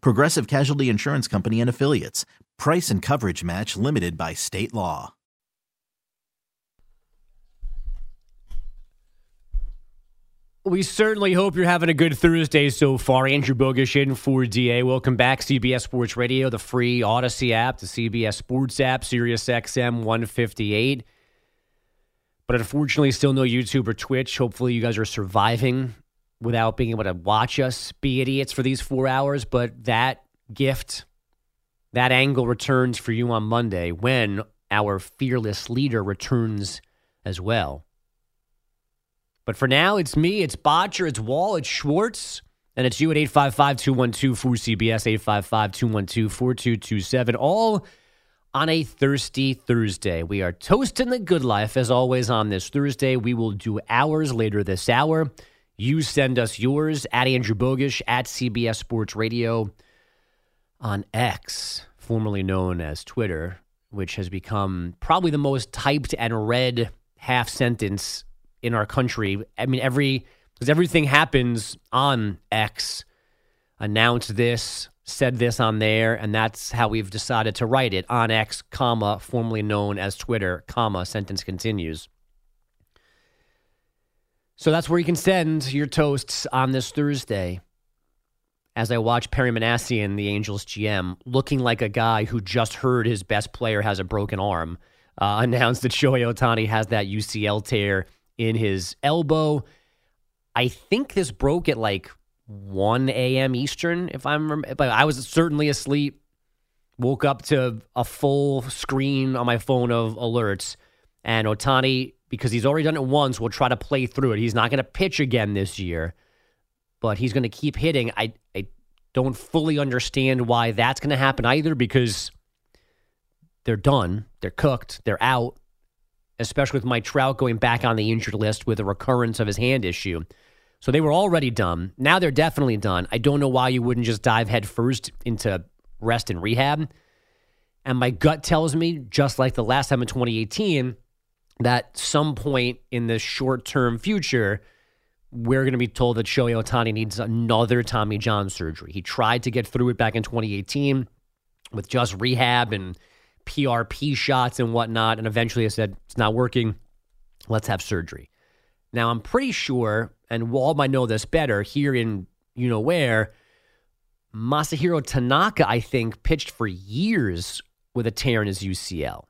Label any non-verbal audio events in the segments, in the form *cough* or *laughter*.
Progressive Casualty Insurance Company and Affiliates. Price and coverage match limited by state law. We certainly hope you're having a good Thursday so far. Andrew Bogusch in for DA. Welcome back, CBS Sports Radio, the free Audacy app, the CBS Sports app, Sirius XM 158. But unfortunately, still no YouTube or Twitch. Hopefully, you guys are surviving without being able to watch us be idiots for these four hours. But that gift, that angle returns for you on Monday when our fearless leader returns as well. But for now, it's me, it's Botcher, it's Wall, it's Schwartz, and it's you at 855 212 4CBS, 855 212 4227, all on a thirsty Thursday. We are toasting the good life as always on this Thursday. We will do hours later this hour. You send us yours at Andrew Bogusch at CBS Sports Radio on X, formerly known as Twitter, which has become probably the most typed and read half sentence in our country. I mean, every because everything happens on X. Announce this, said this on there, and that's how we've decided to write it on X, comma, formerly known as Twitter, comma, sentence continues. So that's where you can send your toasts on this Thursday. As I watch Perry Minasian, the Angels GM, looking like a guy who just heard his best player has a broken arm, uh, *laughs* announced that Shohei Ohtani has that UCL tear in his elbow. I think this broke at like 1 a.m. Eastern, if I'm but I was certainly asleep. Woke up to a full screen on my phone of alerts, and Ohtani, because he's already done it once, will try to play through it. He's not going to pitch again this year, but he's going to keep hitting. I I don't fully understand why that's going to happen either, because they're done, they're cooked, they're out especially with Mike Trout going back on the injured list with a recurrence of his hand issue. So they were already done. Now they're definitely done. I don't know why you wouldn't just dive headfirst into rest and rehab. And my gut tells me, just like the last time in 2018, that some point in the short term future, we're going to be told that Shohei Ohtani needs another Tommy John surgery. He tried to get through it back in 2018 with just rehab and PRP shots and whatnot. And eventually I said, it's not working. Let's have surgery. Now, I'm pretty sure, and Wall might know this better here in you know where, Masahiro Tanaka, I think, pitched for years with a tear in his UCL.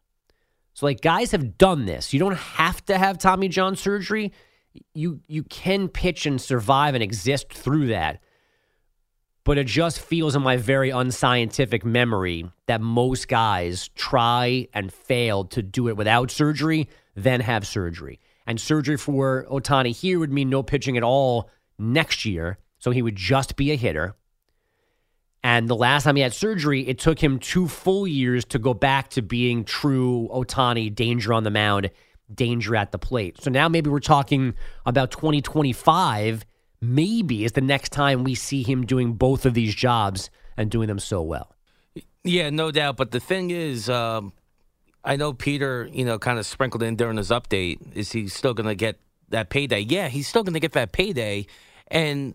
So, like, guys have done this. You don't have to have Tommy John surgery. You you can pitch and survive and exist through that but it just feels in my very unscientific memory that most guys try and fail to do it without surgery, then have surgery. And surgery for Ohtani here would mean no pitching at all next year. So he would just be a hitter. And the last time he had surgery, it took him two full years to go back to being true Ohtani danger on the mound, danger at the plate. So now maybe we're talking about 2025 maybe is the next time we see him doing both of these jobs and doing them so well. Yeah, no doubt. But the thing is, um, I know Peter, you know, kind of sprinkled in during his update. Is he still going to get that payday? Yeah, he's still going to get that payday. And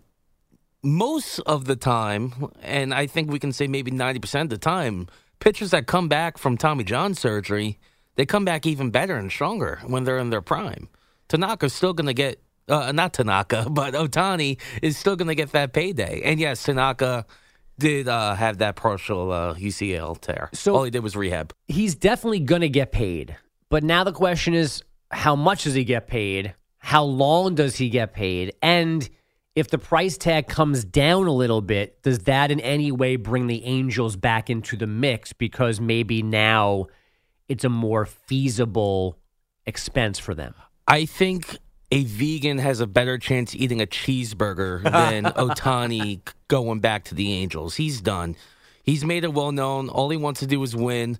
most of the time, and I think we can say maybe 90% of the time, pitchers that come back from Tommy John surgery, they come back even better and stronger when they're in their prime. Tanaka's still going to get uh, not Tanaka, *laughs* but Ohtani is still going to get that payday. And yes, Tanaka did uh, have that partial uh, UCL tear. So- all he did was rehab. he's definitely going to get paid. But now the question is how much does he get paid? How long does he get paid? And if the price tag comes down a little bit, does that in any way bring the Angels back into the mix because maybe now it's a more feasible expense for them? I think a vegan has a better chance eating a cheeseburger *laughs* than Ohtani going back to the Angels. He's done. He's made it well known. All he wants to do is win.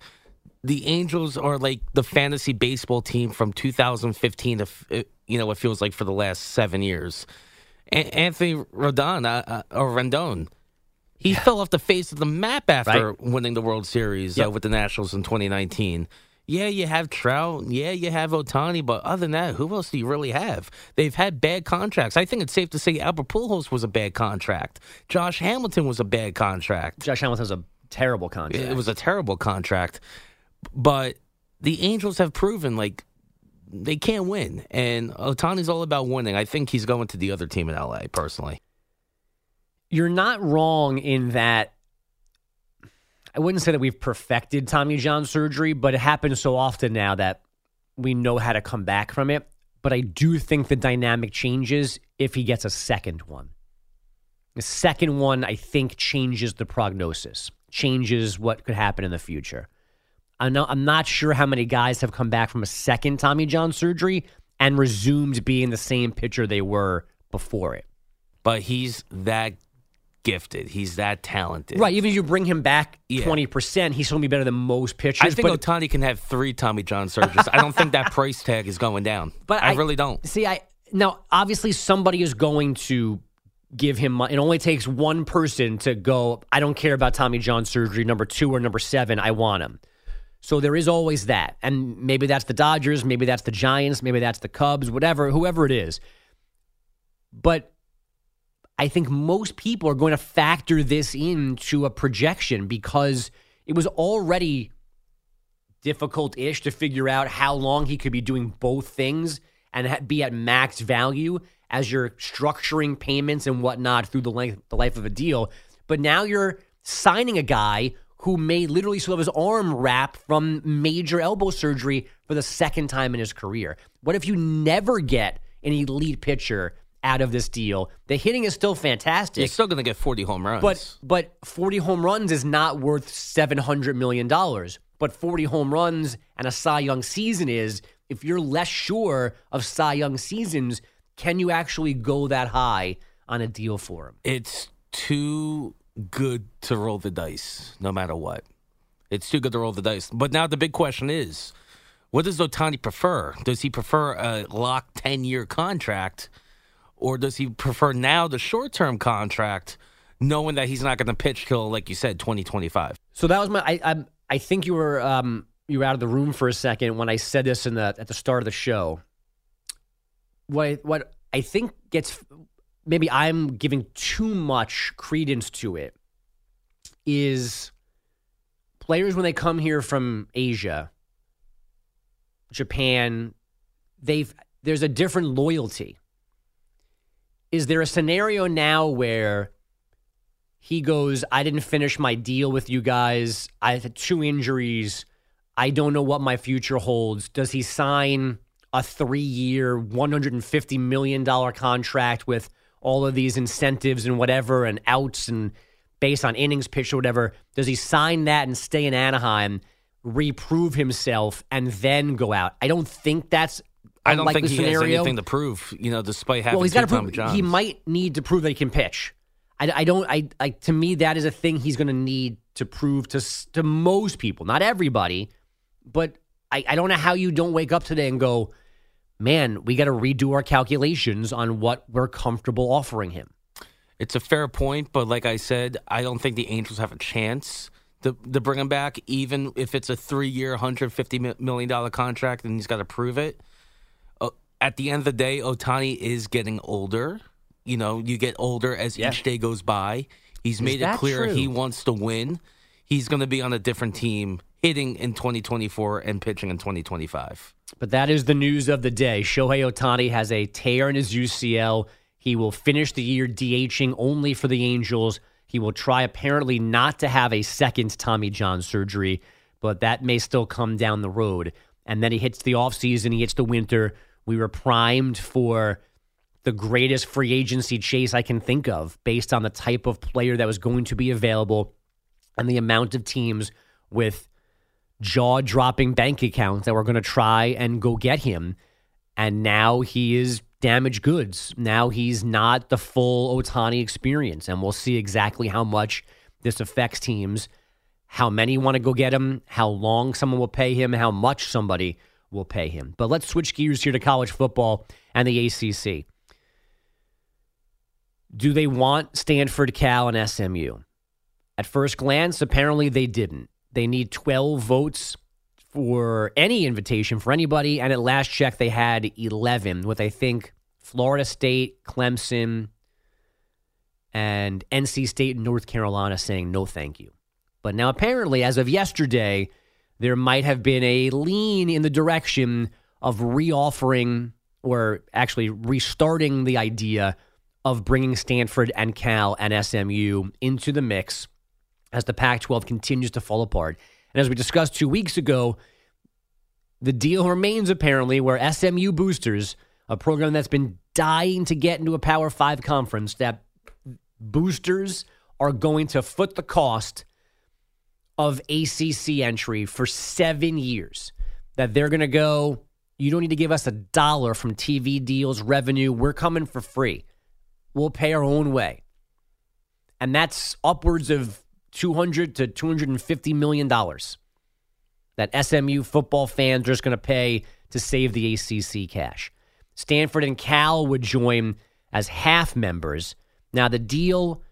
The Angels are like the fantasy baseball team from 2015 to, uh, you know, it feels like for the last seven years. A- Anthony Rodon, uh, uh, or Rendon, he fell off the face of the map after Right. winning the World Series uh, with the Nationals in 2019. Yeah, you have Trout. Yeah, you have Ohtani. But other than that, who else do you really have? They've had bad contracts. I think it's safe to say Albert Pujols was a bad contract. Josh Hamilton was a bad contract. Josh Hamilton's a terrible contract. It was a terrible contract. But the Angels have proven like they can't win, and Ohtani's all about winning. I think he's going to the other team in LA. Personally, You're not wrong in that. I wouldn't say that we've perfected Tommy John surgery, but it happens so often now that we know how to come back from it. But I do think the dynamic changes if he gets a second one. The second one, I think, changes the prognosis, changes what could happen in the future. I know I'm not sure how many guys have come back from a second Tommy John surgery and resumed being the same pitcher they were before it. but he's that gifted. He's that talented. Right. Even if you bring him back Yeah. twenty percent, he's still gonna be better than most pitchers. I think but, Ohtani can have three Tommy John surgeries. I don't think that *laughs* price tag is going down. But I, I- really don't. see, I now obviously somebody is going to give him. mon- It only takes one person to go. I don't care about Tommy John surgery number two or number seven. I want him. So there is always that, and maybe that's the Dodgers, maybe that's the Giants, maybe that's the Cubs, whatever, whoever it is. But I think most people are going to factor this into a projection because it was already difficult ish to figure out how long he could be doing both things and be at max value as you're structuring payments and whatnot through the length the life of a deal. But now you're signing a guy who may literally still have his arm wrapped from major elbow surgery for the second time in his career. What if you never get an elite pitcher out of this deal? The hitting is still fantastic. You're still going to get 40 home runs. But but 40 home runs is not worth 700 million dollars. But 40 home runs and a Cy Young season is if you're less sure of Cy Young seasons, can you actually go that high on a deal for him? it's too good to roll the dice, no matter what. It's too good to roll the dice. But now the big question is what does Ohtani prefer? Does he prefer a locked 10 year contract, or does he prefer now the short term contract, knowing that he's not going to pitch till, like you said, 2025? So that was my I I, I think you were um you were out of the room for a second when I said this in the at the start of the show. What what I think gets maybe I'm giving too much credence to it is players when they come here from Asia, Japan, they've there's a different loyalty. Is there a scenario now where he goes, I didn't finish my deal with you guys. I had two injuries. I don't know what my future holds. Does he sign a three year, $150 million contract with all of these incentives and whatever and outs and based on innings pitched or whatever? Does he sign that and stay in Anaheim, reprove himself, and then go out? I don't think that's. I don't think he has scenario. anything to prove, you know, despite having Well, he's got to prove he might need to prove that he can pitch. I, I don't. I like to me that is a thing he's going to need to prove to to most people, not everybody, but I, I don't know how you don't wake up today and go, man, we got to redo our calculations on what we're comfortable offering him. It's a fair point, but like I said, I don't think the Angels have a chance to, to bring him back, even if it's a three year, $150 million contract and he's got to prove it. Uh, at the end of the day, Ohtani is getting older. You know, you get older as Yeah. each day goes by. He's made it clear true? he wants to win. He's going to be on a different team hitting in 2024 and pitching in 2025. But that is the news of the day. Shohei Ohtani has a tear in his UCL. He will finish the year DHing only for the Angels. He will try apparently not to have a second Tommy John surgery, but that may still come down the road. And then he hits the offseason, he hits the winter. We were primed for the greatest free agency chase I can think of based on the type of player that was going to be available and the amount of teams with jaw dropping bank accounts that were going to try and go get him. And now he is damaged goods. Now he's not the full Ohtani experience. And we'll see exactly how much this affects teams, how many want to go get him, how long someone will pay him, how much somebody will pay him. But let's switch gears here to college football and the ACC. Do they want Stanford, Cal, and SMU? At first glance, apparently they didn't. They need 12 votes for any invitation for anybody. And at last check, they had 11, with I think Florida State, Clemson, and NC State North Carolina saying no thank you. But now, apparently, as of yesterday, there might have been a lean in the direction of reoffering or actually restarting the idea of bringing Stanford and Cal and SMU into the mix as the Pac 12 continues to fall apart. And as we discussed two weeks ago, the deal remains apparently where SMU Boosters, a program that's been dying to get into a Power Five conference, that boosters are going to foot the cost of ACC entry for seven years. That they're going to go, you don't need to give us a dollar from TV deals, revenue. We're coming for free. We'll pay our own way. And that's upwards of 200 to 250 million dollars that SMU football fans are just going to pay to save the ACC cash. Stanford and Cal would join as half members. Now the deal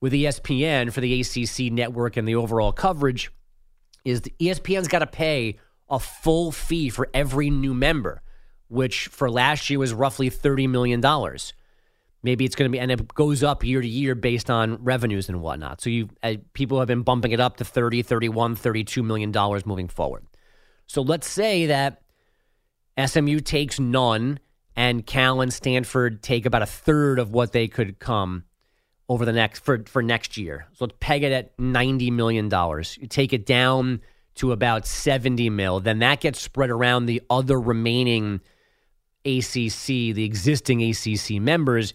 with ESPN for the ACC network and the overall coverage is the ESPN's got to pay a full fee for every new member, which for last year was roughly $30 million. Maybe it's going to be, and it goes up year to year based on revenues and whatnot. So you uh, people have been bumping it up to 30, 31, 32 million dollars moving forward. So let's say that SMU takes none and Cal and Stanford take about a third of what they could come over the next for for next year. So let's peg it at 90 million dollars. You take it down to about 70 mil, then that gets spread around the other remaining ACC, the existing ACC members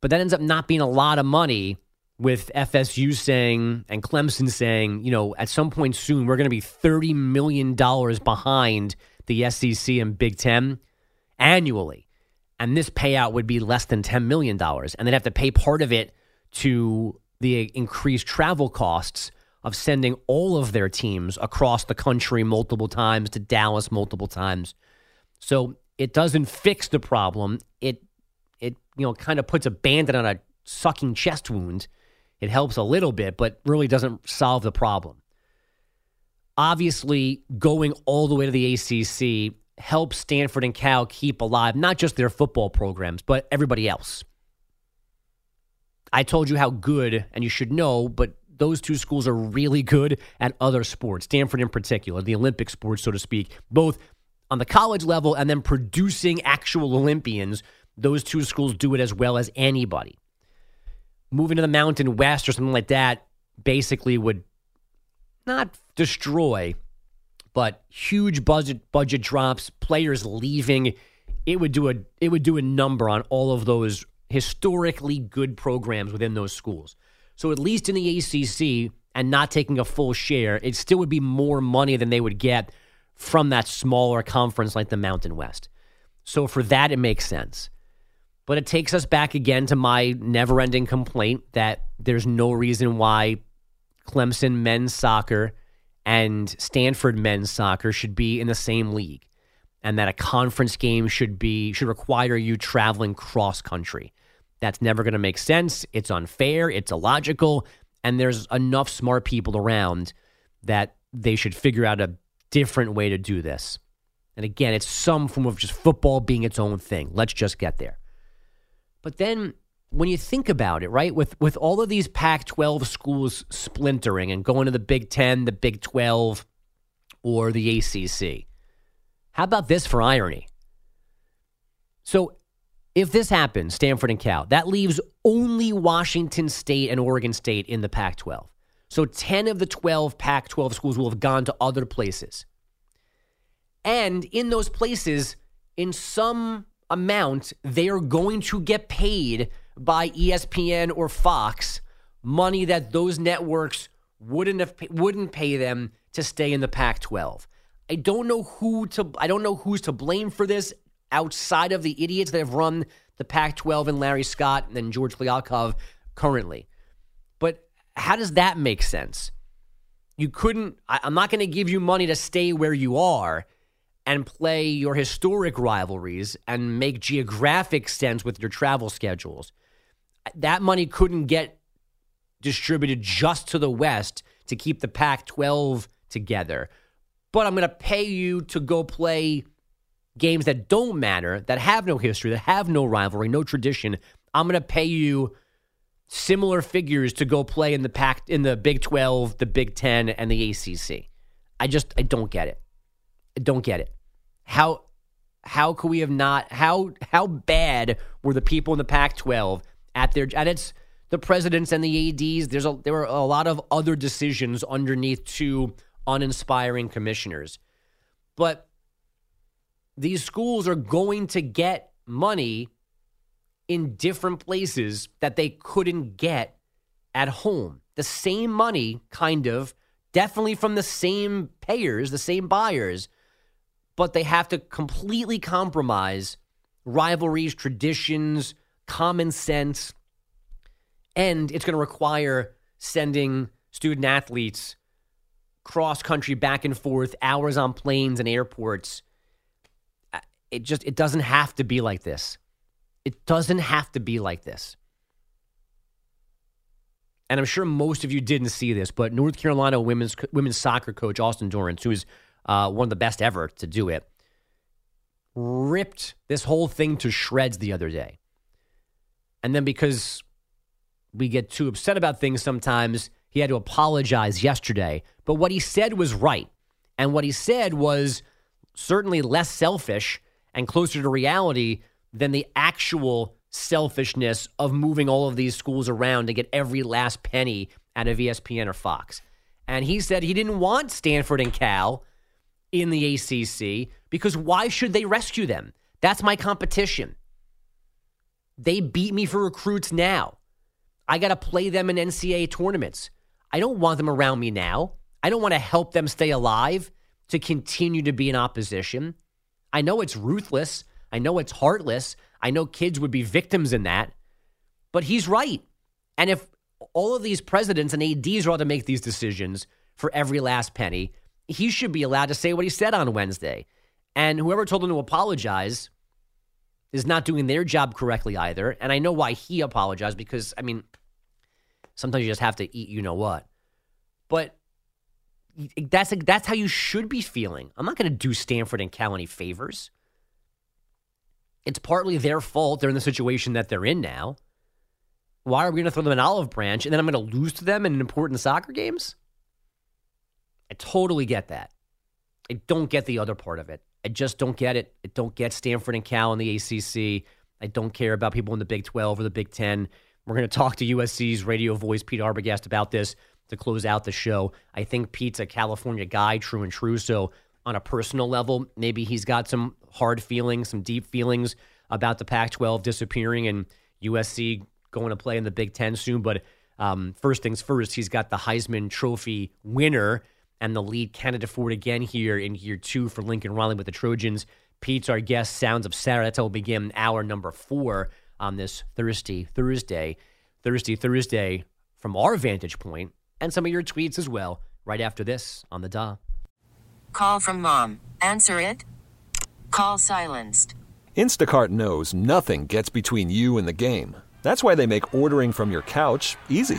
but that ends up not being a lot of money with FSU saying and Clemson saying, you know, at some point soon, we're going to be $30 million behind the SEC and Big Ten annually. And this payout would be less than $10 million. And they'd have to pay part of it to the increased travel costs of sending all of their teams across the country multiple times to Dallas multiple times. So it doesn't fix the problem. It you know kind of puts a bandit on a sucking chest wound. It helps a little bit, but really doesn't solve the problem. Obviously, going all the way to the ACC helps Stanford and Cal keep alive not just their football programs, but everybody else. I told you how good, and you should know, but those two schools are really good at other sports, Stanford in particular, the Olympic sports, so to speak, both on the college level and then producing actual Olympians those two schools do it as well as anybody. Moving to the Mountain West or something like that basically would not destroy, but huge budget budget drops, players leaving. It would do a it would do a number on all of those historically good programs within those schools. So at least in the ACC and not taking a full share, it still would be more money than they would get from that smaller conference like the Mountain West. So for that, it makes sense. But it takes us back again to my never ending complaint that there's no reason why Clemson men's soccer and Stanford men's soccer should be in the same league and that a conference game should be should require you traveling cross country. That's never going to make sense. It's unfair, it's illogical, and there's enough smart people around that they should figure out a different way to do this. And again, it's some form of just football being its own thing. Let's just get there. But then when you think about it, right, with with all of these Pac-12 schools splintering and going to the Big 10, the Big 12 or the ACC. How about this for irony? So If this happens, Stanford and Cal, that leaves only Washington State and Oregon State in the Pac 12. So 10 of the 12 Pac 12 schools will have gone to other places. And in those places, in some amount, they are going to get paid by ESPN or Fox money that those networks wouldn't have wouldn't pay them to stay in the Pac-12. I don't know who to I don't know who's to blame for this outside of the idiots that have run the Pac-12 and Larry Scott and then George Kliavkoff currently. But how does that make sense? You couldn't I, I'm not going to give you money to stay where you are and play your historic rivalries and make geographic sense with your travel schedules. That money couldn't get distributed just to the West to keep the Pac 12 together. But I'm going to pay you to go play games that don't matter, that have no history, that have no rivalry, no tradition. I'm going to pay you similar figures to go play in the Pac in the Big 12, the Big 10 and the ACC. I just I don't get it. I don't get it. How how could we have not how how bad were the people in the Pac-12 at their and its the presidents and the ads? There's a there were a lot of other decisions underneath two uninspiring commissioners, but these schools are going to get money in different places that they couldn't get at home. The same money, kind of, definitely from the same payers, the same buyers but they have to completely compromise rivalries, traditions, common sense. And it's going to require sending student athletes cross country back and forth, hours on planes and airports. It just it doesn't have to be like this. It doesn't have to be like this. And I'm sure most of you didn't see this, but North Carolina women's women's soccer coach Anson Dorrance, who is uh, one of the best ever to do it, ripped this whole thing to shreds the other day. And then because we get too upset about things sometimes, he had to apologize yesterday. But what he said was right. And what he said was certainly less selfish and closer to reality than the actual selfishness of moving all of these schools around to get every last penny out of ESPN or Fox. And he said he didn't want Stanford and Cal in the ACC because why should they rescue them? That's my competition. They beat me for recruits now. I got to play them in NCAA tournaments. I don't want them around me now. I don't want to help them stay alive to continue to be in opposition. I know it's ruthless. I know it's heartless. I know kids would be victims in that. But he's right. And if all of these presidents and ADs are allowed to make these decisions for every last penny, he should be allowed to say what he said on Wednesday. And whoever told him to apologize is not doing their job correctly either. And I know why he apologized because, I mean, sometimes you just have to eat you know what. But that's that's how you should be feeling. I'm not going to do Stanford and Cal any favors. It's partly their fault. They're in the situation that they're in now. Why are we going to throw them an olive branch and then I'm going to lose to them in important soccer games? I totally get that. I don't get the other part of it. I just don't get it. I don't get Stanford and Cal in the ACC. I don't care about people in the Big 12 or the Big 10. We're going to talk to USC's radio voice, Pete Arbogast, about this to close out the show. I think Pete's a California guy, true and true. So, on a personal level, maybe he's got some hard feelings, some deep feelings about the Pac 12 disappearing and USC going to play in the Big 10 soon. But um, first things first, he's got the Heisman Trophy winner and the lead candidate for it again here in year two for Lincoln Riley with the Trojans. Pete's our guest, Sounds of Saturday. That's how we'll begin hour number four on this Thursday, Thursday, Thursday, Thursday from our vantage point and some of your tweets as well right after this on the DA. Call from mom. Answer it. Call silenced. Instacart knows nothing gets between you and the game. That's why they make ordering from your couch easy.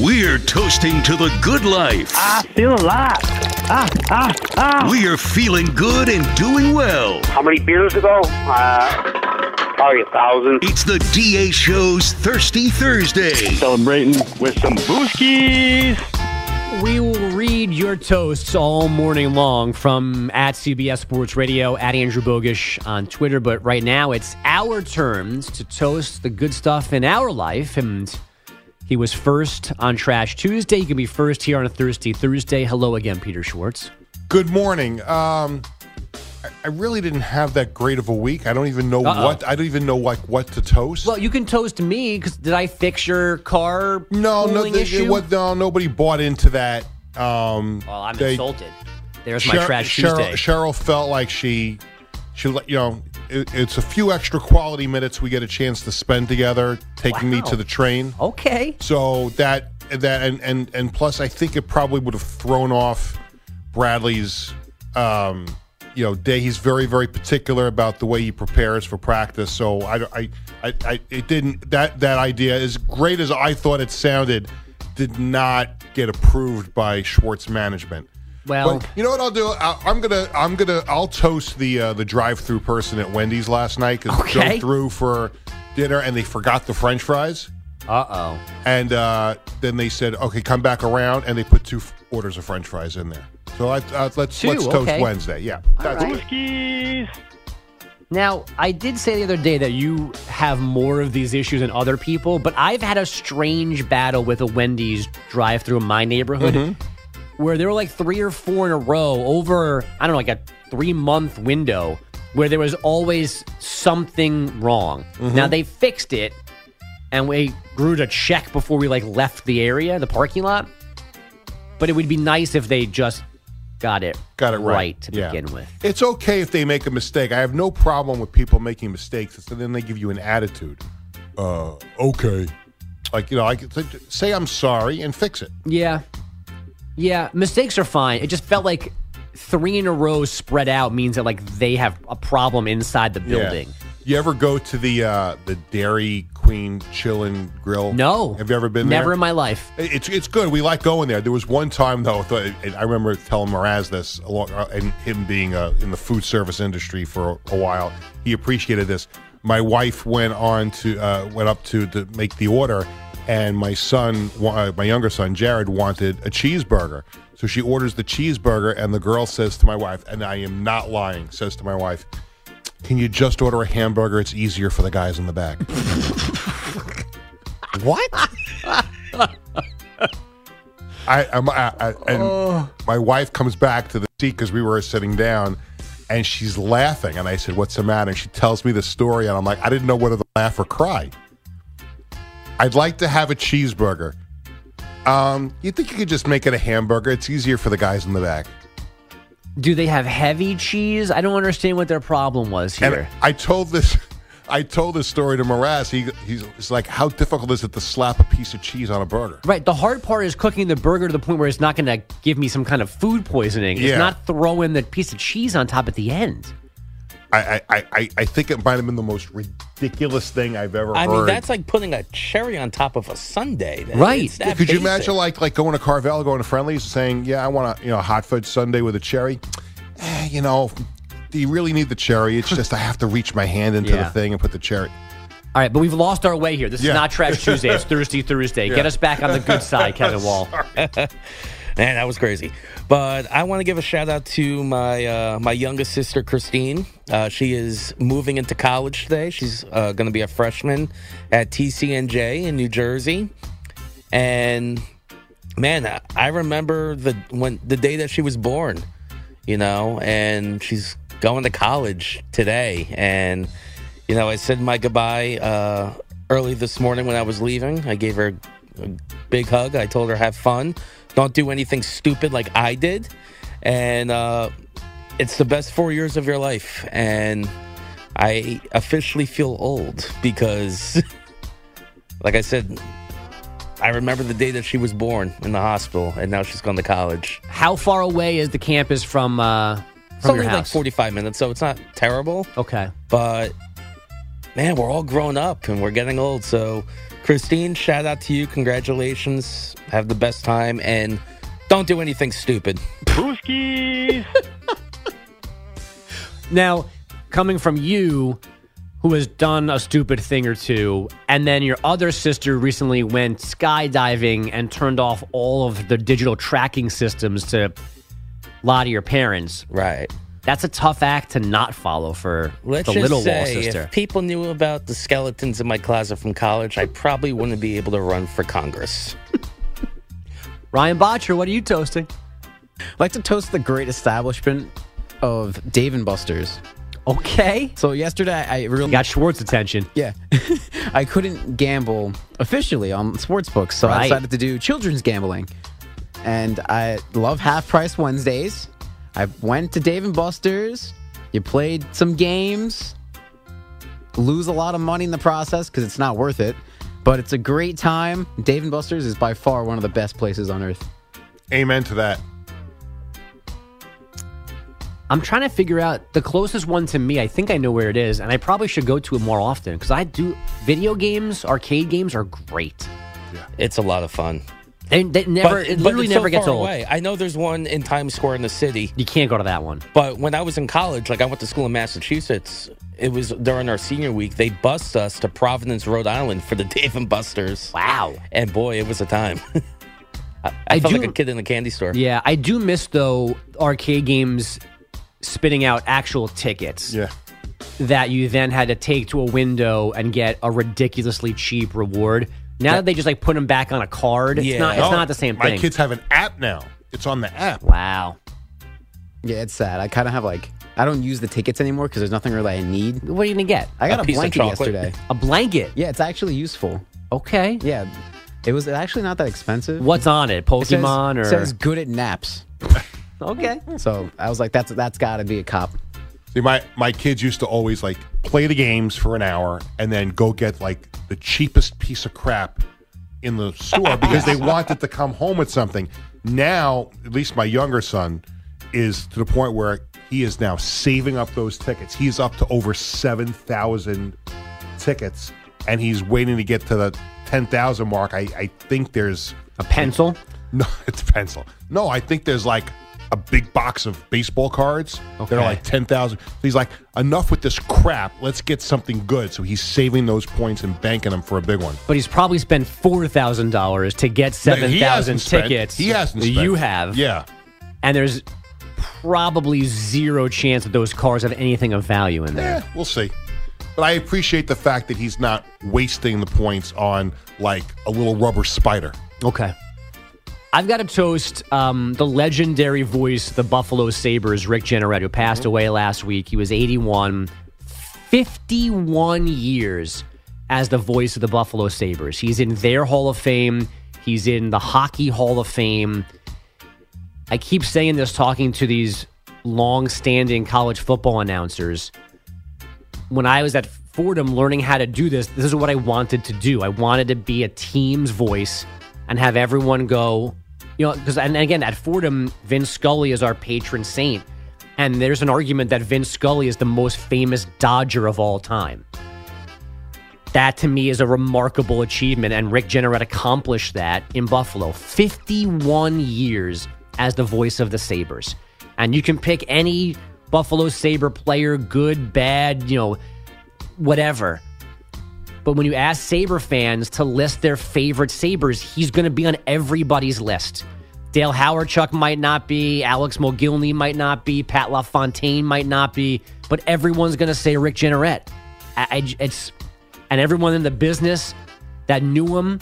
We're toasting to the good life. I feel alive. Ah, ah, ah. We are feeling good and doing well. How many beers ago? Uh, probably a thousand. It's the DA Show's Thirsty Thursday. Celebrating with some booskies. We will read your toasts all morning long from at CBS Sports Radio, at Andrew Bogusch on Twitter. But right now, it's our turns to toast the good stuff in our life. And he was first on Trash Tuesday. He can be first here on a Thursday. Thursday. Hello again, Peter Schwartz. Good morning. Um, I- really didn't have that great of a week. I don't even know Uh-oh. what. I don't even know like what to toast. Well, you can toast me because did I fix your car no, no, issue? what- no, nobody bought into that. Um, well, I'm they- insulted. There's my Trash Cheryl, Tuesday. Cheryl felt like she, she, you know, it, it's a few extra quality minutes we get a chance to spend together, taking me to the train. okay. So that that and and and plus, I think it probably would have thrown off Bradley's, um, you know, day. He's very very particular about the way he prepares for practice. So I I I, I it didn't that that idea as great as I thought it sounded did not get approved by Schwartz management. Well, But you know what I'll do? I, I'm gonna, I'm gonna, I'll toast the uh, the drive-through person at Wendy's last night because Okay. drove through for dinner and they forgot the French fries, uh oh. and uh, then they said, "Okay, come back around," and they put two f- orders of French fries in there. So I, uh, let's Two, let's toast okay. Wednesday. Yeah, that's right. Now, I did say the other day that you have more of these issues than other people, but I've had a strange battle with a Wendy's drive through in my neighborhood Mm-hmm. Where there were like three or four in a row over, I don't know, like a three month window where there was always something wrong. Mm-hmm. Now they fixed it and we grew to check before we like left the area, the parking lot. But it would be nice if they just got it Got it right, to Yeah. begin with. It's okay if they make a mistake. I have no problem with people making mistakes, and then they give you an attitude. Uh, okay, like you know, I say- say I'm sorry and fix it. Yeah. Yeah, mistakes are fine. It just felt like three in a row spread out means that like they have a problem inside the building. Yeah. You ever go to the uh, the Dairy Queen Chill and Grill? No. Have you ever been there? Never in my life. It's it's good. We like going there. There was one time though. I remember telling Mraz this, along, uh, and him being uh, in the food service industry for a, a while. He appreciated this. My wife went on to uh, went up to to make the order, and my son, uh, my younger son Jared, wanted a cheeseburger. So she orders the cheeseburger, and the girl says to my wife, and I am not lying, says to my wife, "Can you just order a hamburger? It's easier for the guys in the back." *laughs* what? *laughs* I, I'm, I, I and my wife comes back to the seat because we were sitting down, and she's laughing. And I said, "What's the matter?" And she tells me the story, and I'm like, I didn't know whether to laugh or cry. I'd like to have a cheeseburger. Um, you think you could just make it a hamburger? It's easier for the guys in the back. Do they have heavy cheese? I don't understand what their problem was here. And I told this, *laughs* I told this story to Mraz. He he's, he's like, how difficult is it to slap a piece of cheese on a burger? Right. The hard part is cooking the burger to the point where it's not going to give me some kind of food poisoning. Yeah. It's not throwing the piece of cheese on top at the end. I I, I, I think it might have been the most ridiculous thing I've ever heard. I heard. mean, that's like putting a cherry on top of a sundae. That- Right. it's that could you basic. imagine like like going to Carvel, going to Friendlies, saying, "Yeah, I want a you know a hot fudge sundae with a cherry." Eh, you know, do you really need the cherry? It's just I have to reach my hand into Yeah. the thing and put the cherry. All right, but we've lost our way here. This Yeah. is not Trash Tuesday. It's *laughs* Thursday, Thursday. Get us back on the good side, *laughs* Kevin Wall. *laughs* Man, that was crazy. But I want to give a shout out to my uh, my youngest sister, Christine. Uh, she is moving into college today. She's uh, going to be a freshman at TCNJ in New Jersey. And man, I- remember the when the day that she was born. You know, and she's going to college today. And you know, I said my goodbye uh, early this morning when I was leaving. I gave her a big hug. I told her have fun. Don't do anything stupid like I did. And uh, it's the best four years of your life. And I officially feel old because, *laughs* like I said, I remember the day that she was born in the hospital, and now she's gone to college. How far away is the campus from uh, It's from only your like house? 45 minutes, so it's not terrible. Okay. But man, we're all grown up and we're getting old. So, Christine, shout out to you. Congratulations. Have the best time and don't do anything stupid. *laughs* Now, coming from you, who has done a stupid thing or two, and then your other sister recently went skydiving and turned off all of the digital tracking systems to a lot of your parents. Right. That's a tough act to not follow for Let's the just little say, wall sister. if people knew about the skeletons in my closet from college, I probably wouldn't be able to run for Congress. *laughs* Ryan Botcher, what are you toasting? I'd like to toast the great establishment of Dave and Buster's. Okay. So yesterday, I really Got Schwartz attention. yeah, *laughs* I couldn't gamble officially on sports books, so I decided to do children's gambling. And I love half price Wednesdays. I went to Dave and Buster's. You played some games, lose a lot of money in the process because it's not worth it. But it's a great time. Dave and Buster's is by far one of the best places on earth. Amen to that. I'm trying to figure out the closest one to me. I think I know where it is, and I probably should go to it more often because I do video games, arcade games are great. Yeah. It's a lot of fun. They, they never, But- it literally it's never so gets far old. away. I know there's one in Times Square in the city. You can't go to that one. But when I was in college, like I went to school in Massachusetts, it was during our senior week. They bussed us to Providence, Rhode Island for the *laughs* Dave and Buster's. Wow. And boy, it was a time. *laughs* I, I, I felt do- like a kid in a candy store. Yeah, I do miss though arcade games spitting out actual tickets Yeah. that you then had to take to a window and get a ridiculously cheap reward. Now that they just like put them back on a card, it's Yeah. not it's No, not the same My thing. kids have an app now. It's on the app. wow. Yeah, it's sad. I kind of have like I don't use the tickets anymore because there's nothing really I need. What are you gonna get? I got A a, piece of blanket chocolate. yesterday. A blanket. Yeah, it's actually useful. Okay. Yeah, it was actually not that expensive. What's on it? It says- Pokemon it or says good at naps. *laughs* okay? So I was like, that's that's got to be a cop. See, my my kids used to always like play the games for an hour and then go get like the cheapest piece of crap in the store *laughs* because they wanted to come home with something. Now, at least my younger son is to the point where he is now saving up those tickets. He's up to over seven thousand tickets, and he's waiting to get to the ten thousand mark. I, I think there's A pencil. no, *laughs* it's a pencil. No, I think there's like a big box of baseball cards. They're like ten thousand. So he's like, enough with this crap. Let's get something good. So he's saving those points and banking them for a big one. But he's probably spent four thousand dollars to get seven He spent- tickets. He hasn't. Spent. You have. Yeah. And there's probably zero chance that those cars have anything of value in there. Eh, we'll see. But I appreciate the fact that he's not wasting the points on like a little rubber spider. Okay. I've got to toast um, the legendary voice, the Buffalo Sabres, Rick Jeanneret, who passed away last week. He was 81, 51 years as the voice of the Buffalo Sabres. He's in their Hall of Fame, he's in the Hockey Hall of Fame. I keep saying this talking to these long standing college football announcers. When I was at Fordham learning how to do this, this is what I wanted to do. I wanted to be a team's voice and have everyone go, you know, because, and again, at Fordham, Vince Scully is our patron saint. And there's an argument that Vince Scully is the most famous Dodger of all time. That to me is a remarkable achievement, and Rick Jeanneret accomplished that in Buffalo. 51 years as the voice of the Sabres. And you can pick any Buffalo Sabre player, good, bad, you know, whatever. But when you ask Sabre fans to list their favorite Sabres, he's going to be on everybody's list. Dale Hawerchuk might not be, Alex Mogilny might not be, Pat LaFontaine might not be, but everyone's going to say Rick Jeanneret. I, it's and everyone in the business that knew him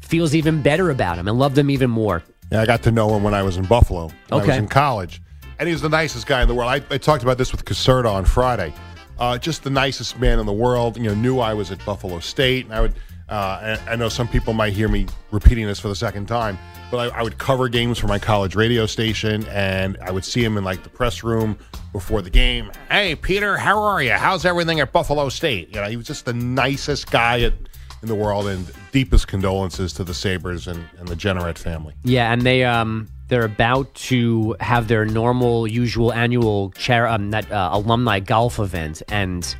feels even better about him and loved him even more. Yeah, I got to know him when I was in Buffalo. When I was Okay. in college. And he was the nicest guy in the world. I, I talked about this with Caserta on Friday. Uh, just the nicest man in the world. You know, knew I was at Buffalo State. And I would, uh, I know some people might hear me repeating this for the second time, but I, I would cover games for my college radio station, and I would see him in like the press room before the game. Hey, Peter, how are you? How's everything at Buffalo State? You know, he was just the nicest guy at, in the world, and deepest condolences to the Sabres and, and the Jeanneret family. Yeah, and they um they're about to have their normal, usual annual chair um that uh, alumni golf event, and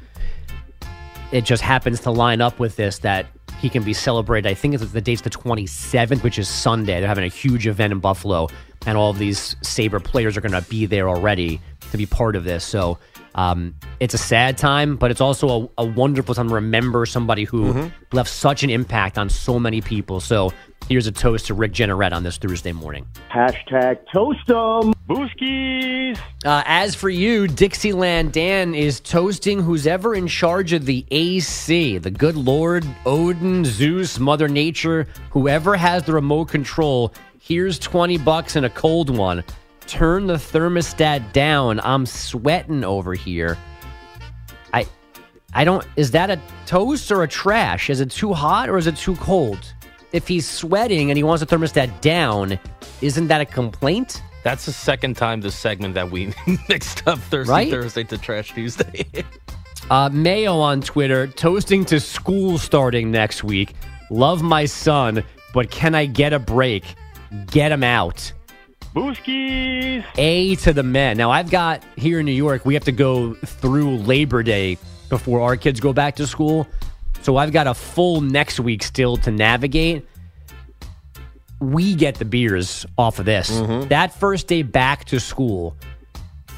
it just happens to line up with this that he can be celebrated. I think it's the date's the 27th, which is Sunday. They're having a huge event in Buffalo, and all of these Sabre players are going to be there already to be part of this. So. Um, it's a sad time, but it's also a, a wonderful time to remember somebody who left such an impact on so many people. So here's a toast to Rick Jeanneret on this Thursday morning. Hashtag toast 'em. Booskies. Uh, as for you, Dixieland Dan is toasting who's ever in charge of the AC, the good Lord, Odin, Zeus, Mother Nature, whoever has the remote control. Here's 20 bucks and a cold one. Turn the thermostat down. I'm sweating over here. I I don't is that a toast or a trash? Is it too hot or is it too cold? If he's sweating and he wants the thermostat down, isn't that a complaint? That's the second time this segment that we *laughs* mixed up Thursday, Right? Thursday to Trash Tuesday. *laughs* Uh, Mayo on Twitter, toasting to school starting next week. Love my son, but can I get a break? Get him out. Booskies. A to the men. Now, I've got here in New York, we have to go through Labor Day before our kids go back to school. So I've got a full next week still to navigate. We get the beers off of this. Mm-hmm. That first day back to school,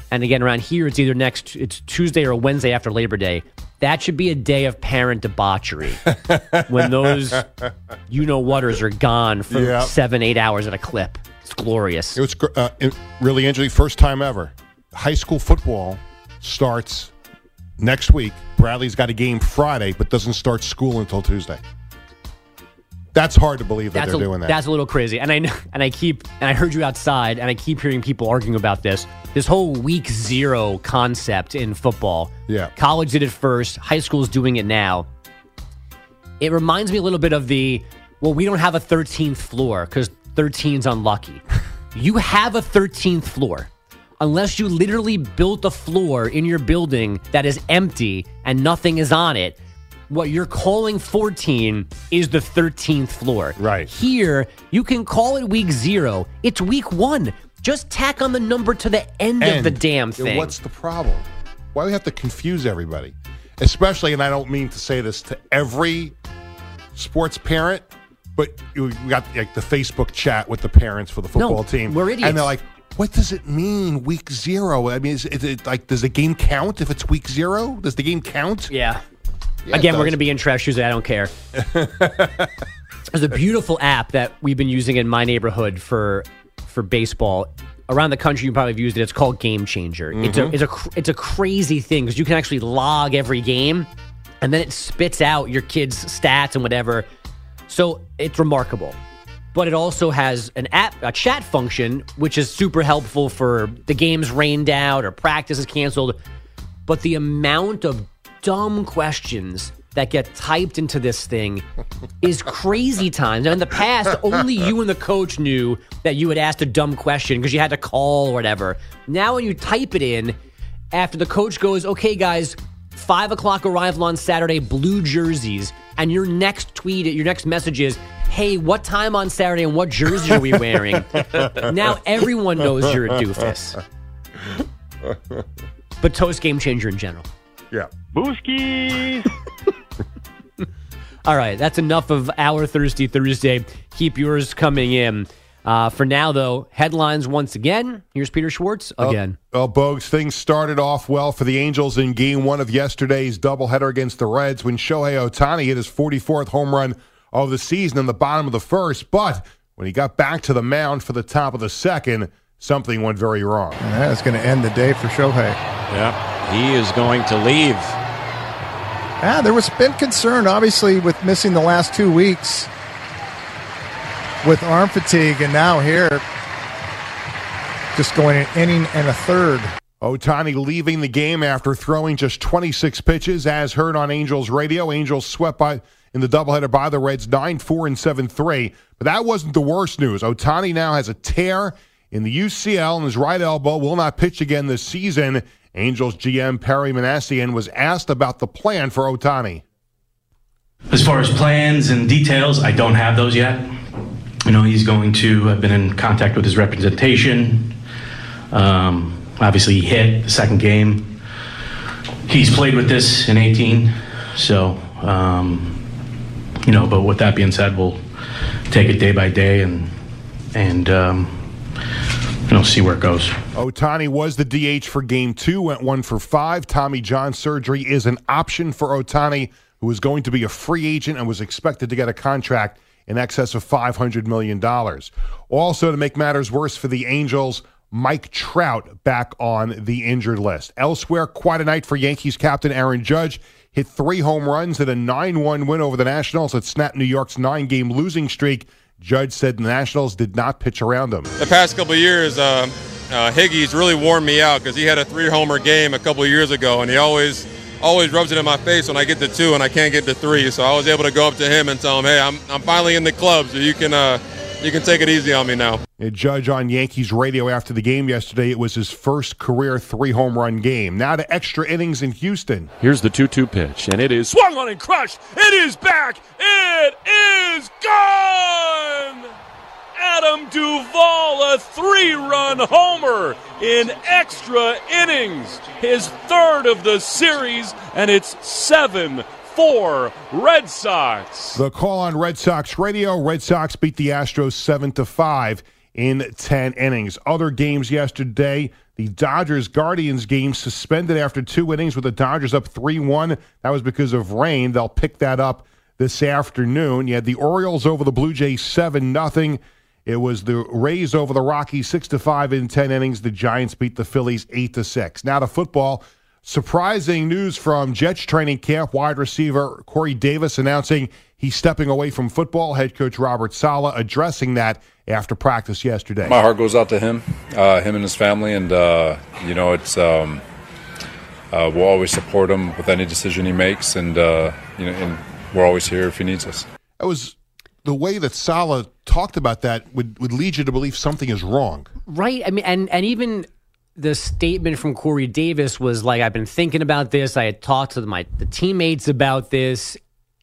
and again around here, it's either next, it's Tuesday or Wednesday after Labor Day. That should be a day of parent debauchery *laughs* when those you know waters are gone for Yep. seven, eight hours at a clip. It's glorious. It was uh, it- really interesting. First time ever. High school football starts next week. Bradley's got a game Friday, but doesn't start school until Tuesday. That's hard to believe that that's they're a, doing that. That's a little crazy. And I know, and I keep and I heard you outside, and I keep hearing people arguing about this. This whole week zero concept in football. Yeah. College did it first. High school's doing it now. It reminds me a little bit of the well, we don't have a 13th floor because 13's unlucky. you have a 13th floor. Unless you literally built a floor in your building that is empty and nothing is on it, what you're calling 14 is the 13th floor. Right. Here, you can call it week zero. It's week one. Just tack on the number to the end of the damn thing. What's the problem? Why do we have to confuse everybody? Especially, and I don't mean to say this to every sports parent, but we got like the Facebook chat with the parents for the football team. we're idiots. And they're like, what does it mean, week zero? I mean, is, is it like, does the game count if it's week zero? Does the game count? Yeah. Yeah, Again, we're going to be in trash Tuesday. I don't care. *laughs* There's a beautiful app that we've been using in my neighborhood for for baseball. Around the country, you probably have used it. It's called Game Changer. It's a mm-hmm. it's a it's a crazy thing because you can actually log every game, and then it spits out your kids' stats and whatever. So it's remarkable. But it also has an app, a chat function, which is super helpful for the games rained out or practice is canceled. But the amount of dumb questions that get typed into this thing *laughs* is crazy times. Now, in the past, only you and the coach knew that you had asked a dumb question because you had to call or whatever. Now, when you type it in, after the coach goes, okay, guys, five o'clock arrival on Saturday, blue jerseys, and your next tweet, your next message is, "Hey, what time on Saturday and what jersey are we wearing?" *laughs* now everyone knows you're a doofus. But toast game changer in general. Yeah. Booskies. *laughs* All right, that's enough of our Thirsty Thursday. Keep yours coming in. Uh, for now, though, headlines once again. Here's Peter Schwartz again. Well, Bogues, things started off well for the Angels in game one of yesterday's doubleheader against the Reds when Shohei Ohtani hit his 44th home run of the season in the bottom of the first. But when he got back to the mound for the top of the second, something went very wrong. That's going to end the day for Shohei. Yeah, he is going to leave. Yeah, there was been concern, obviously, with missing the last two weeks with arm fatigue, and now here, just going an inning and a third. Ohtani leaving the game after throwing just 26 pitches, as heard on Angels radio. Angels swept by in the doubleheader by the Reds 9 4 and 7 3. But that wasn't the worst news. Ohtani now has a tear in the UCL in his right elbow will not pitch again this season. Angels GM Perry Minasian was asked about the plan for Ohtani. As far as plans and details, I don't have those yet. You know, he's going to have been in contact with his representation. Um, obviously, he hit the second game. He's played with this in 18, so um, you know. But with that being said, we'll take it day by day and and um, you know see where it goes. Ohtani was the DH for game two, went one for five. Tommy John surgery is an option for Ohtani, who is going to be a free agent and was expected to get a contract in excess of $500 million. Also, to make matters worse for the Angels, Mike Trout back on the injured list. Elsewhere, quite a night for Yankees captain Aaron Judge. Hit three home runs in a 9 1 win over the Nationals that snapped New York's nine game losing streak. Judge said the Nationals did not pitch around him. The past couple years, uh, uh, Higgy's really worn me out because he had a three homer game a couple years ago, and he always always rubs it in my face when I get to two and I can't get to three. So I was able to go up to him and tell him, "Hey, I'm, I'm finally in the club, so you can uh, you can take it easy on me now." A judge on Yankees radio after the game yesterday. It was his first career three home run game. Now to extra innings in Houston. Here's the 2 2 pitch, and it is swung on and crushed. It is back. It is gone. Adam Duvall, a three run homer in extra innings. His third of the series, and it's 7 4 Red Sox. The call on Red Sox radio Red Sox beat the Astros 7 to 5 in 10 innings. Other games yesterday, the Dodgers Guardians game suspended after two innings with the Dodgers up 3 1. That was because of rain. They'll pick that up this afternoon. You had the Orioles over the Blue Jays 7 0. It was the Rays over the Rockies 6 to 5 in 10 innings. The Giants beat the Phillies 8 to 6. Now to football. Surprising news from Jets training camp. Wide receiver Corey Davis announcing he's stepping away from football. Head coach Robert Saleh addressing that after practice yesterday. My heart goes out to him, uh, him and his family, and uh, you know it's. Um, uh, we'll always support him with any decision he makes, and uh, you know, and we're always here if he needs us. That was the way that Saleh talked about that would, would lead you to believe something is wrong. Right. I mean, and and even the statement from Corey Davis was like, "I've been thinking about this. I had talked to my the teammates about this."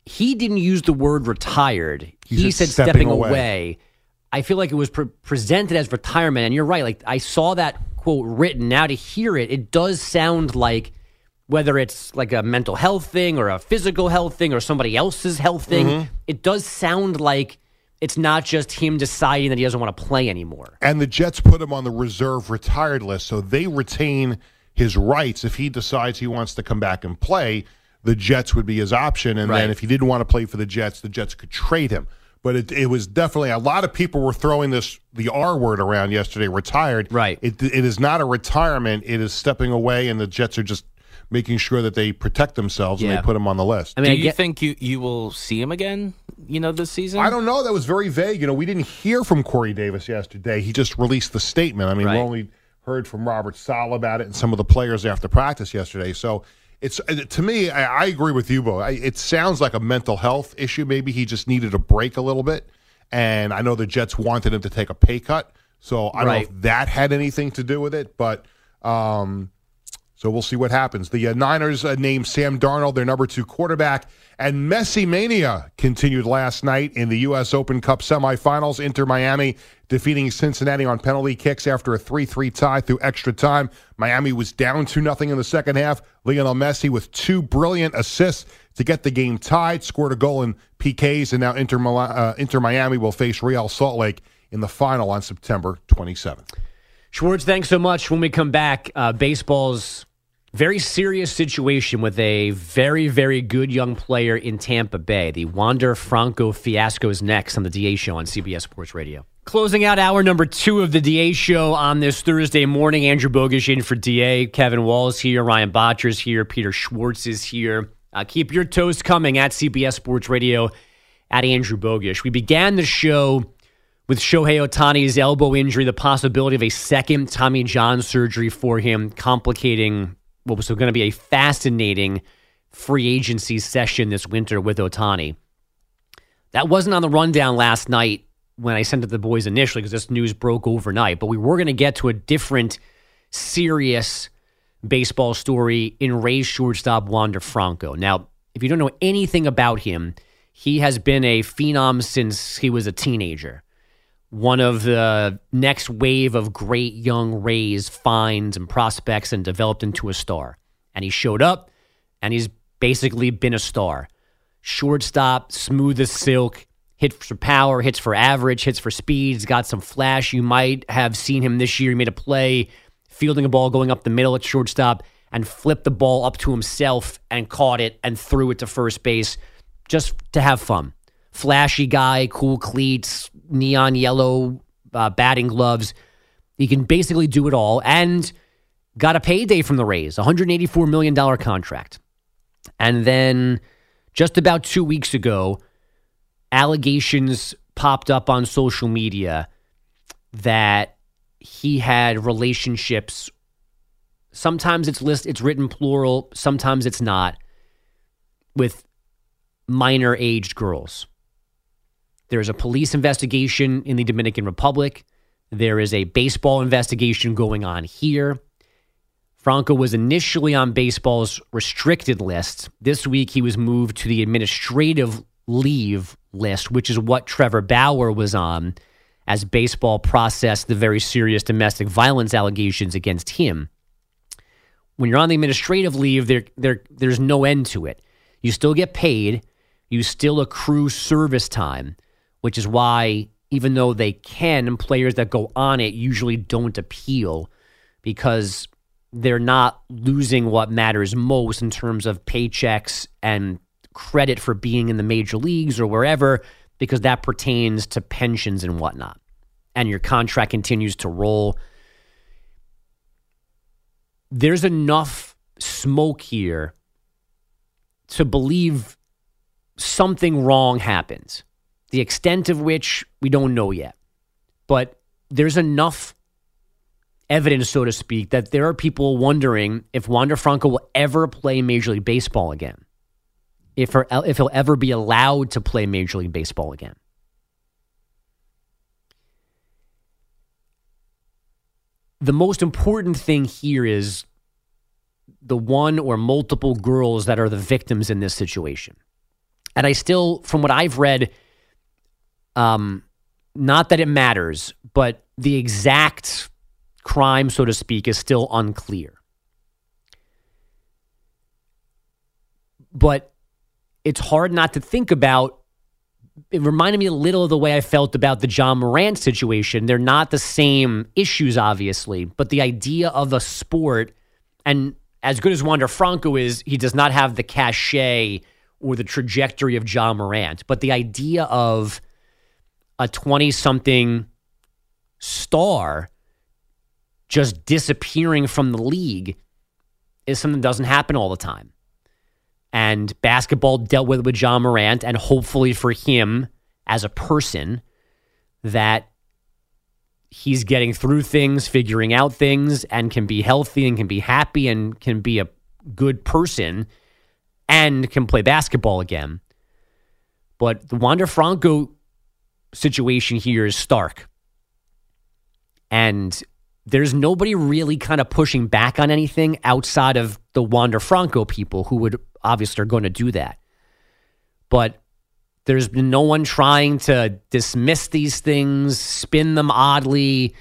He didn't use the word retired. He He, said stepping stepping, away. away. I feel like it was pre- presented as retirement, and you're right. Like I saw that quote written. Now to hear it, it does sound like whether it's like a mental health thing or a physical health thing or somebody else's health thing. Mhm. It does sound like it's not just him deciding that he doesn't want to play anymore. And the Jets put him on the reserve retired list, so they retain his rights. If he decides he wants to come back and play, the Jets would be his option. And then if he didn't want to play for the Jets, the Jets could trade him. But it, it was definitely a lot of people were throwing this the R word around yesterday. Retired, right? It, it is not a retirement; it is stepping away, and the Jets are just making sure that they protect themselves and they put him on the list. I mean, Do you think you, you will see him again? You know, this season. I don't know. That was very vague. You know, we didn't hear from Corey Davis yesterday. He just released the statement. I mean, Right. we only heard from Robert Saleh about it and some of the players after practice yesterday. So it's uh, to me, I, I agree with you, Bo. I, it sounds like a mental health issue. Maybe he just needed a break a little bit. And I know the Jets wanted him to take a pay cut. So I don't Right. know if that had anything to do with it, but um, So we'll see what happens. The uh, Niners uh, named Sam Darnold their number two quarterback, and Messi mania continued last night in the U.S. Open Cup semifinals. Inter Miami defeating Cincinnati on penalty kicks after a 3-3 tie through extra time. Miami was down 2 nothing in the second half. Lionel Messi with two brilliant assists to get the game tied, scored a goal in PKs, and now Inter, uh, Inter Miami will face Real Salt Lake in the final on September 27th. Schwartz, thanks so much. When we come back, uh, baseball's very serious situation with a very, very good young player in Tampa Bay. The Wander Franco fiasco is next on the DA show on CBS Sports Radio. Closing out hour number two of the DA show on this Thursday morning. Andrew Bogusch in for DA. Kevin Wall's here. Ryan Botcher's here. Peter Schwartz is here. Uh, keep your toast coming at CBS Sports Radio at Andrew Bogusch. We began the show with Shohei Ohtani's elbow injury, the possibility of a second Tommy John surgery for him, complicating what was going to be a fascinating free agency session this winter with Ohtani. That wasn't on the rundown last night when I sent it to the boys initially because this news broke overnight, but we were going to get to a different serious baseball story in Rays shortstop Wander Franco. Now, if you don't know anything about him, he has been a phenom since he was a teenager. One of the next wave of great young Rays finds and prospects and developed into a star. And he showed up and he's basically been a star. Shortstop, smooth as silk, hits for power, hits for average, hits for speed. He's got some flash. You might have seen him this year. He made a play fielding a ball going up the middle at shortstop and flipped the ball up to himself and caught it and threw it to first base just to have fun. Flashy guy, cool cleats, neon yellow uh, batting gloves. He can basically do it all and got a payday from the Rays, $184 million contract. And then just about two weeks ago, allegations popped up on social media that he had relationships. Sometimes it's list it's written plural, sometimes it's not, with minor aged girls. There's a police investigation in the Dominican Republic. There is a baseball investigation going on here. Franco was initially on baseball's restricted list. This week, he was moved to the administrative leave list, which is what Trevor Bauer was on as baseball processed the very serious domestic violence allegations against him. When you're on the administrative leave, there, there, there's no end to it. You still get paid, you still accrue service time, which is why, even though they can, players that go on it usually don't appeal because they're not losing what matters most in terms of paychecks and credit for being in the major leagues or wherever, because that pertains to pensions and whatnot. And your contract continues to roll. There's enough smoke here to believe something wrong happens. The extent of which we don't know yet. But there's enough evidence, so to speak, that there are people wondering if Wander Franco will ever play Major League Baseball again. If, her, if he'll ever be allowed to play Major League Baseball again. The most important thing here is the one or multiple girls that are the victims in this situation. And I still, from what I've read, um, not that it matters, but the exact crime, so to speak, is still unclear. But it's hard not to think about. It reminded me a little of the way I felt about the Ja Morant situation. They're not the same issues, obviously, but the idea of a sport, and as good as Wander Franco is, he does not have the cachet or the trajectory of Ja Morant. But the idea of a 20 something star just disappearing from the league is something that doesn't happen all the time. And basketball dealt with with Ja Morant, and hopefully for him as a person, that he's getting through things, figuring out things, and can be healthy and can be happy and can be a good person and can play basketball again. But the Wander Franco situation here is stark. And there's nobody really kind of pushing back on anything outside of the Wander Franco people who would obviously are going to do that. But there's been no one trying to dismiss these things, spin them oddly,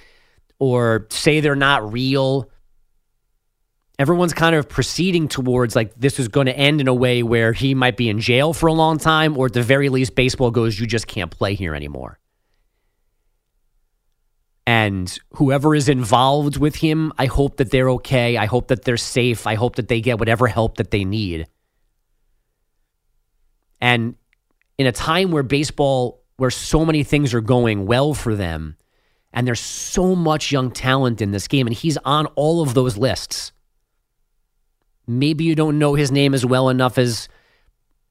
or say they're not real. Everyone's kind of proceeding towards like this is going to end in a way where he might be in jail for a long time, or at the very least, baseball goes, you just can't play here anymore. And whoever is involved with him, I hope that they're okay. I hope that they're safe. I hope that they get whatever help that they need. And in a time where baseball, where so many things are going well for them, and there's so much young talent in this game, and he's on all of those lists. Maybe you don't know his name as well enough as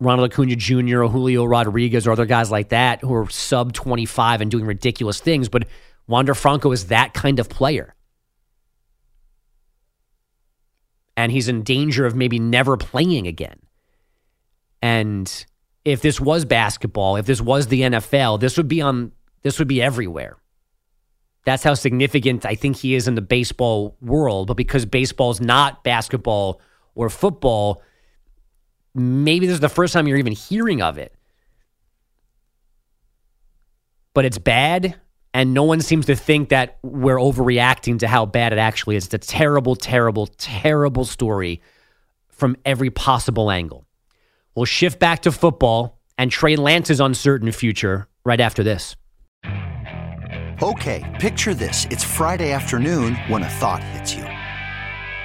Ronald Acuna Jr. or Julio Rodriguez or other guys like that who are sub 25 and doing ridiculous things, but Wander Franco is that kind of player. And he's in danger of maybe never playing again. And if this was basketball, if this was the NFL, this would be on this would be everywhere. That's how significant I think he is in the baseball world. But because baseball is not basketball or football, maybe this is the first time you're even hearing of it. But it's bad, and no one seems to think that we're overreacting to how bad it actually is. It's a terrible, terrible, terrible story from every possible angle. We'll shift back to football and Trey Lance's uncertain future right after this. Okay, picture this. It's Friday afternoon when a thought hits you.